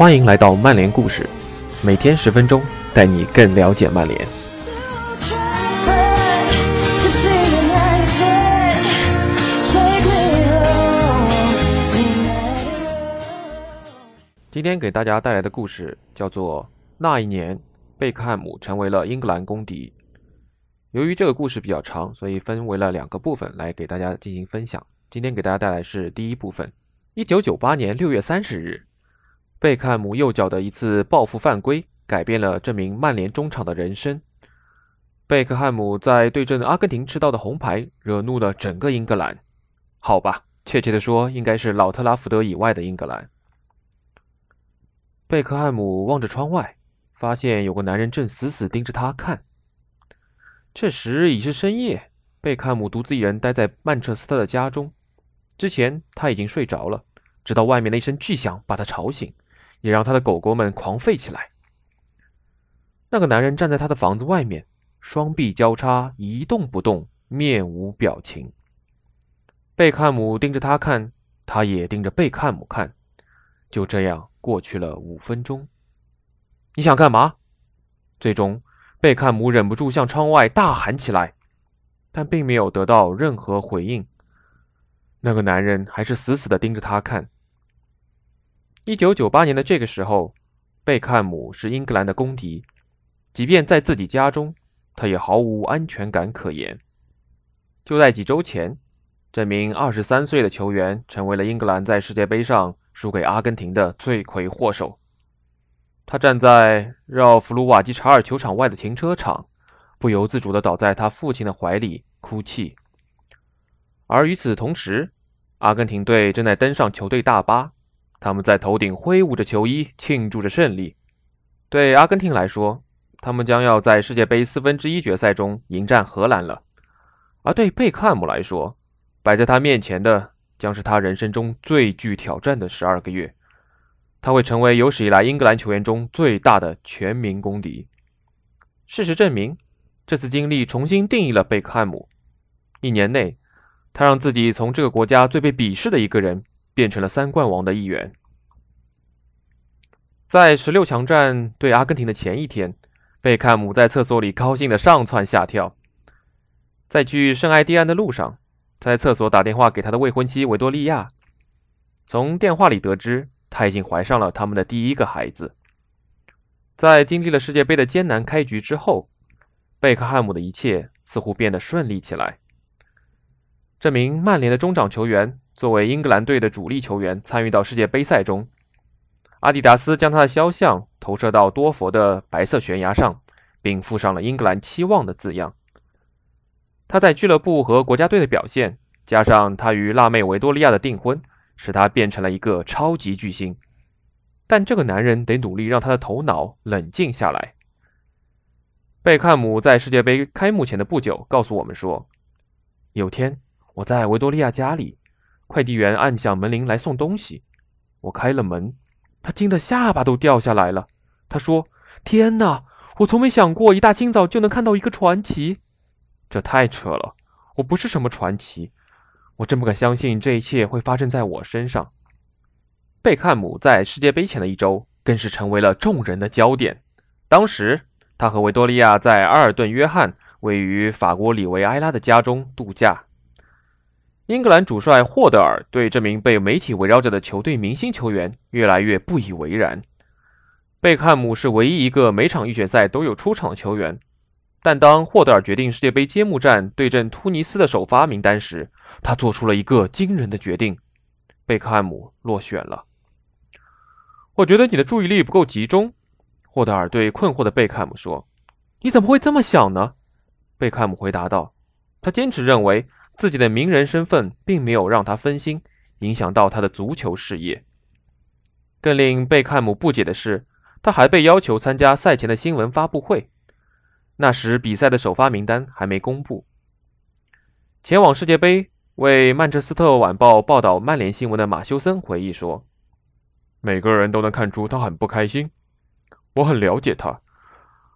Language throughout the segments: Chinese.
欢迎来到曼联故事，每天十分钟，带你更了解曼联。今天给大家带来的故事叫做《那一年贝克汉姆成为了英格兰公敌》。由于这个故事比较长，所以分为了两个部分来给大家进行分享。今天给大家带来是第一部分。一九九八年六月三十日，贝克汉姆右脚的一次报复犯规，改变了这名曼联中场的人生。贝克汉姆在对阵阿根廷吃到的红牌，惹怒了整个英格兰。好吧，确切的说，应该是老特拉福德以外的英格兰。贝克汉姆望着窗外，发现有个男人正死死盯着他看。这时已是深夜，贝克汉姆独自一人待在曼彻斯特的家中。之前他已经睡着了，直到外面的一声巨响把他吵醒，也让他的狗狗们狂吠起来。那个男人站在他的房子外面，双臂交叉，一动不动，面无表情。贝克汉姆盯着他看，他也盯着贝克汉姆看。就这样。过去了五分钟，你想干嘛？最终，贝克汉姆忍不住向窗外大喊起来，但并没有得到任何回应。那个男人还是死死的盯着他看。一九九八年的这个时候，贝克汉姆是英格兰的公敌，即便在自己家中，他也毫无安全感可言。就在几周前，这名二十三岁的球员成为了英格兰在世界杯上。输给阿根廷的罪魁祸首。他站在绕弗鲁瓦基查尔球场外的停车场，不由自主地倒在他父亲的怀里哭泣。而与此同时，阿根廷队正在登上球队大巴，他们在头顶挥舞着球衣，庆祝着胜利。对阿根廷来说，他们将要在世界杯四分之一决赛中迎战荷兰了；而对贝克汉姆来说，摆在他面前的。将是他人生中最具挑战的十二个月，他会成为有史以来英格兰球员中最大的全民公敌。事实证明，这次经历重新定义了贝克汉姆。一年内，他让自己从这个国家最被鄙视的一个人，变成了三冠王的一员。在十六强战对阿根廷的前一天，贝克汉姆在厕所里高兴的上蹿下跳，在去圣埃蒂安的路上。他在厕所打电话给他的未婚妻维多利亚，从电话里得知他已经怀上了他们的第一个孩子。在经历了世界杯的艰难开局之后，贝克汉姆的一切似乎变得顺利起来。这名曼联的中场球员作为英格兰队的主力球员参与到世界杯赛中，阿迪达斯将他的肖像投射到多佛的白色悬崖上，并附上了“英格兰期望”的字样。他在俱乐部和国家队的表现，加上他与辣妹维多利亚的订婚，使他变成了一个超级巨星。但这个男人得努力让他的头脑冷静下来。贝克汉姆在世界杯开幕前的不久告诉我们说：“有天我在维多利亚家里，快递员按响门铃来送东西，我开了门，他惊得下巴都掉下来了。他说：‘天哪，我从没想过一大清早就能看到一个传奇。’”这太扯了！我不是什么传奇，我真不敢相信这一切会发生在我身上。贝克汉姆在世界杯前的一周更是成为了众人的焦点。当时，他和维多利亚在阿尔顿·约翰位于法国里维埃拉的家中度假。英格兰主帅霍德尔对这名被媒体围绕着的球队明星球员越来越不以为然。贝克汉姆是唯一一个每场预选赛都有出场的球员。但当霍德尔决定世界杯揭幕战对阵突尼斯的首发名单时，他做出了一个惊人的决定：贝克汉姆落选了。我觉得你的注意力不够集中，霍德尔对困惑的贝克汉姆说：“你怎么会这么想呢？”贝克汉姆回答道：“他坚持认为自己的名人身份并没有让他分心，影响到他的足球事业。更令贝克汉姆不解的是，他还被要求参加赛前的新闻发布会。”那时比赛的首发名单还没公布。前往世界杯为曼彻斯特晚报报道曼联新闻的马修森回忆说：“每个人都能看出他很不开心。我很了解他。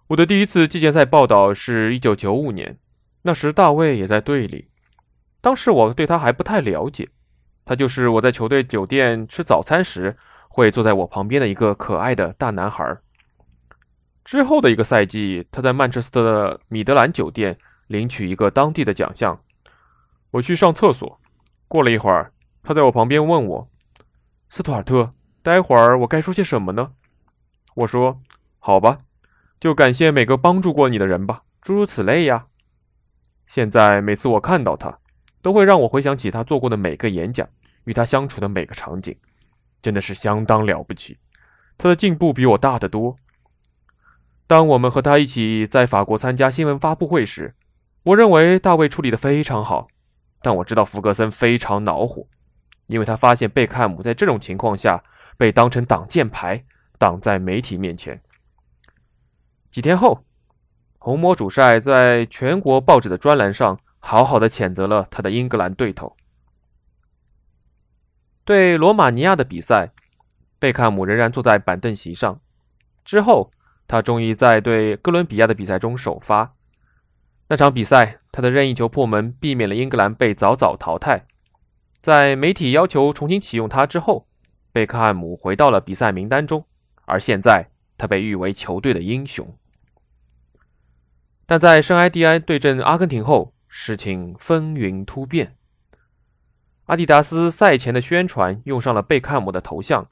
我的第一次季前赛报道是一九九五年，那时大卫也在队里。当时我对他还不太了解，他就是我在球队酒店吃早餐时会坐在我旁边的一个可爱的大男孩。之后的一个赛季，他在曼彻斯特的米德兰酒店领取一个当地的奖项。我去上厕所，过了一会儿，他在我旁边问我：“斯图尔特，待会儿我该说些什么呢？”我说：“好吧，就感谢每个帮助过你的人吧，诸如此类呀。”现在每次我看到他，都会让我回想起他做过的每个演讲，与他相处的每个场景，真的是相当了不起。他的进步比我大得多。当我们和他一起在法国参加新闻发布会时，我认为大卫处理得非常好。但我知道福格森非常恼火，因为他发现贝克汉姆在这种情况下被当成挡箭牌挡在媒体面前。几天后，红魔主帅在全国报纸的专栏上好好的谴责了他的英格兰对头。对罗马尼亚的比赛，贝克汉姆仍然坐在板凳席上。之后，他终于在对哥伦比亚的比赛中首发。那场比赛，他的任意球破门，避免了英格兰被早早淘汰。在媒体要求重新启用他之后，贝克汉姆回到了比赛名单中，而现在他被誉为球队的英雄。但在圣埃蒂安对阵阿根廷后，事情风云突变。阿迪达斯赛前的宣传用上了贝克汉姆的头像，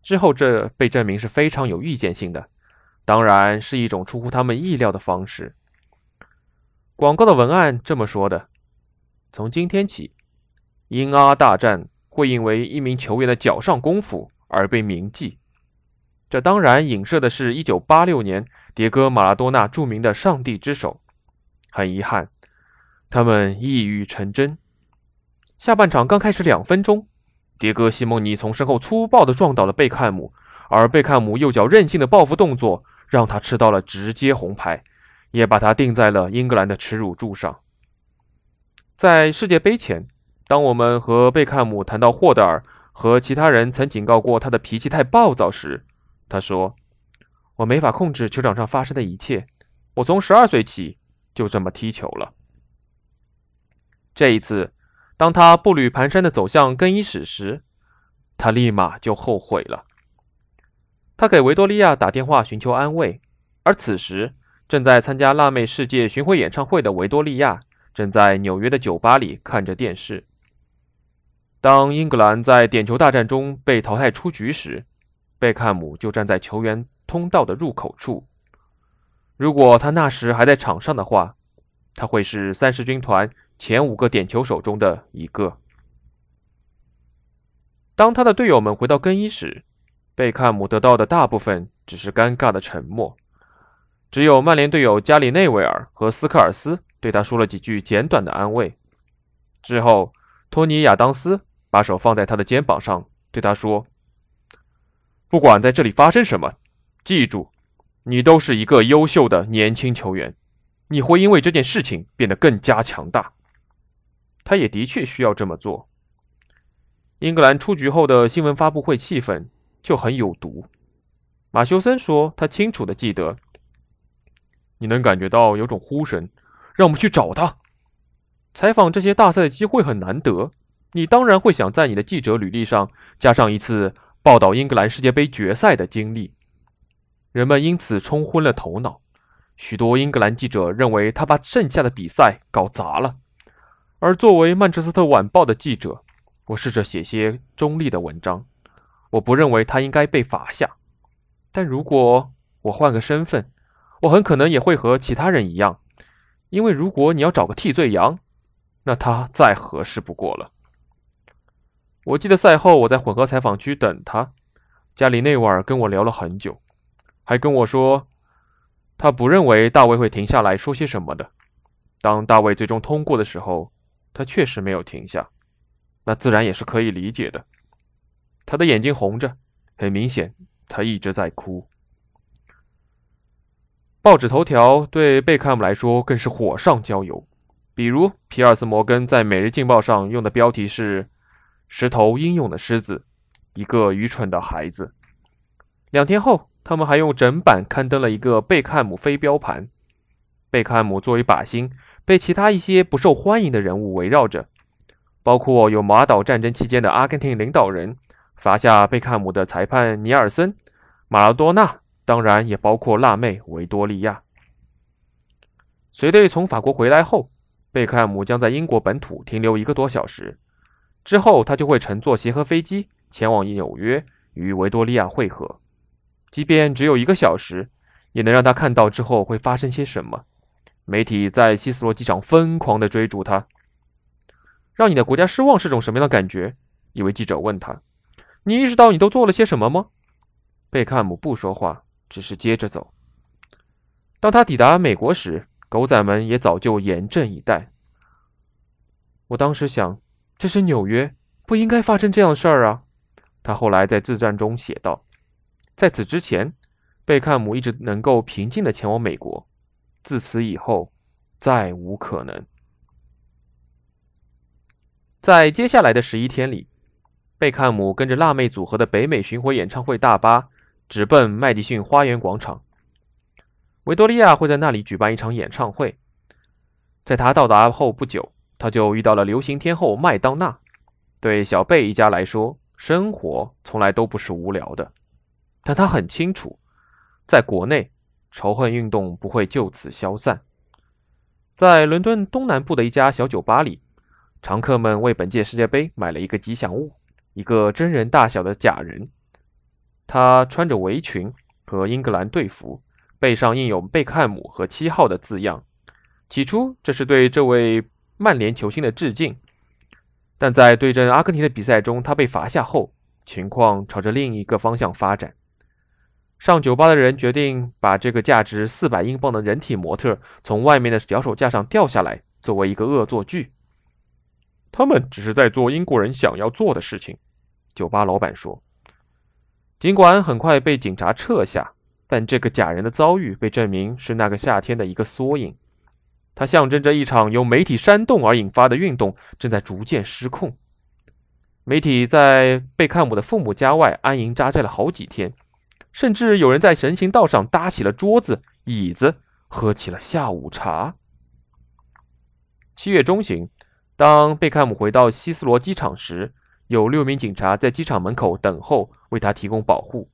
之后这被证明是非常有预见性的，当然是一种出乎他们意料的方式。广告的文案这么说的：“从今天起，英阿大战会因为一名球员的脚上功夫而被铭记。”这当然影射的是1986年迭戈·马拉多纳著名的“上帝之手”。很遗憾，他们一语成真。下半场刚开始两分钟，迭戈·西蒙尼从身后粗暴地撞倒了贝克汉姆，而贝克汉姆右脚任性的报复动作让他吃到了直接红牌。也把他钉在了英格兰的耻辱柱上。在世界杯前，当我们和贝克汉姆谈到霍德尔和其他人曾警告过他的脾气太暴躁时，他说：“我没法控制球场上发生的一切，我从十二岁起就这么踢球了。”这一次，当他步履蹒跚地走向更衣室时，他立马就后悔了。他给维多利亚打电话寻求安慰，而此时。正在参加辣妹世界巡回演唱会的维多利亚，正在纽约的酒吧里看着电视。当英格兰在点球大战中被淘汰出局时，贝克汉姆就站在球员通道的入口处。如果他那时还在场上的话，他会是三十军团前五个点球手中的一个。当他的队友们回到更衣室，贝克汉姆得到的大部分只是尴尬的沉默。只有曼联队友加里内维尔和斯科尔斯对他说了几句简短的安慰。之后，托尼亚当斯把手放在他的肩膀上，对他说：“不管在这里发生什么，记住，你都是一个优秀的年轻球员，你会因为这件事情变得更加强大。”他也的确需要这么做。英格兰出局后的新闻发布会气氛就很有毒。马修森说：“他清楚的记得。”你能感觉到有种呼声，让我们去找他。采访这些大赛的机会很难得，你当然会想在你的记者履历上加上一次报道英格兰世界杯决赛的经历。人们因此冲昏了头脑，许多英格兰记者认为他把剩下的比赛搞砸了。而作为曼彻斯特晚报的记者，我试着写些中立的文章。我不认为他应该被罚下，但如果我换个身份。我很可能也会和其他人一样，因为如果你要找个替罪羊，那他再合适不过了。我记得赛后我在混合采访区等他，加里内瓦尔跟我聊了很久，还跟我说他不认为大卫会停下来说些什么的。当大卫最终通过的时候，他确实没有停下，那自然也是可以理解的。他的眼睛红着，很明显他一直在哭。报纸头条对贝克汉姆来说更是火上浇油，比如皮尔斯·摩根在《每日镜报》上用的标题是“十头英勇的狮子，一个愚蠢的孩子”。两天后，他们还用整版刊登了一个贝克汉姆飞镖盘。贝克汉姆作为靶心，被其他一些不受欢迎的人物围绕着，包括有马岛战争期间的阿根廷领导人罚下贝克汉姆的裁判尼尔森、马拉多纳，当然也包括辣妹维多利亚。随队从法国回来后，贝克汉姆将在英国本土停留一个多小时，之后他就会乘坐协和飞机前往纽约与维多利亚会合。即便只有一个小时，也能让他看到之后会发生些什么。媒体在希斯罗机场疯狂地追逐他。让你的国家失望是种什么样的感觉？一位记者问他。你意识到你都做了些什么吗？贝克汉姆不说话，只是接着走。当他抵达美国时，狗仔们也早就严阵以待。我当时想，这是纽约，不应该发生这样的事儿啊。他后来在自传中写道。在此之前，贝克汉姆一直能够平静地前往美国，自此以后，再无可能。在接下来的十一天里。贝克汉姆跟着辣妹组合的北美巡回演唱会大巴直奔麦迪逊花园广场。维多利亚会在那里举办一场演唱会。在他到达后不久，他就遇到了流行天后麦当娜。对小贝一家来说，生活从来都不是无聊的。但他很清楚，在国内，仇恨运动不会就此消散。在伦敦东南部的一家小酒吧里，常客们为本届世界杯买了一个吉祥物。一个真人大小的假人，他穿着围裙和英格兰队服，背上印有贝克汉姆和七号的字样。起初，这是对这位曼联球星的致敬，但在对阵阿根廷的比赛中，他被罚下后，情况朝着另一个方向发展。上酒吧的人决定把这个价值四百英镑的人体模特从外面的脚手架上掉下来，作为一个恶作剧。他们只是在做英国人想要做的事情。酒吧老板说：“尽管很快被警察撤下，但这个假人的遭遇被证明是那个夏天的一个缩影。它象征着一场由媒体煽动而引发的运动正在逐渐失控。媒体在贝克姆的父母家外安营扎寨了好几天，甚至有人在人行道上搭起了桌子、椅子，喝起了下午茶。七月中旬，当贝克汉姆回到希斯罗机场时。”有六名警察在机场门口等候，为他提供保护。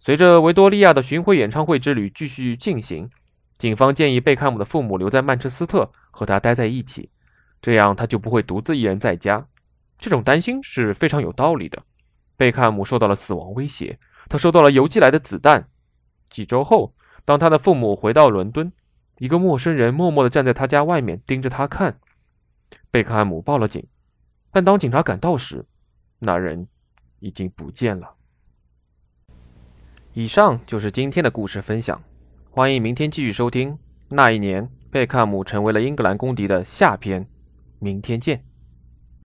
随着维多利亚的巡回演唱会之旅继续进行，警方建议贝克汉姆的父母留在曼彻斯特和他待在一起，这样他就不会独自一人在家。这种担心是非常有道理的。贝克汉姆受到了死亡威胁，他收到了邮寄来的子弹。几周后，当他的父母回到伦敦，一个陌生人默默地站在他家外面盯着他看。贝克汉姆报了警。但当警察赶到时，那人已经不见了。以上就是今天的故事分享，欢迎明天继续收听。那一年，贝克汉姆成为了英格兰公敌的下篇，明天见。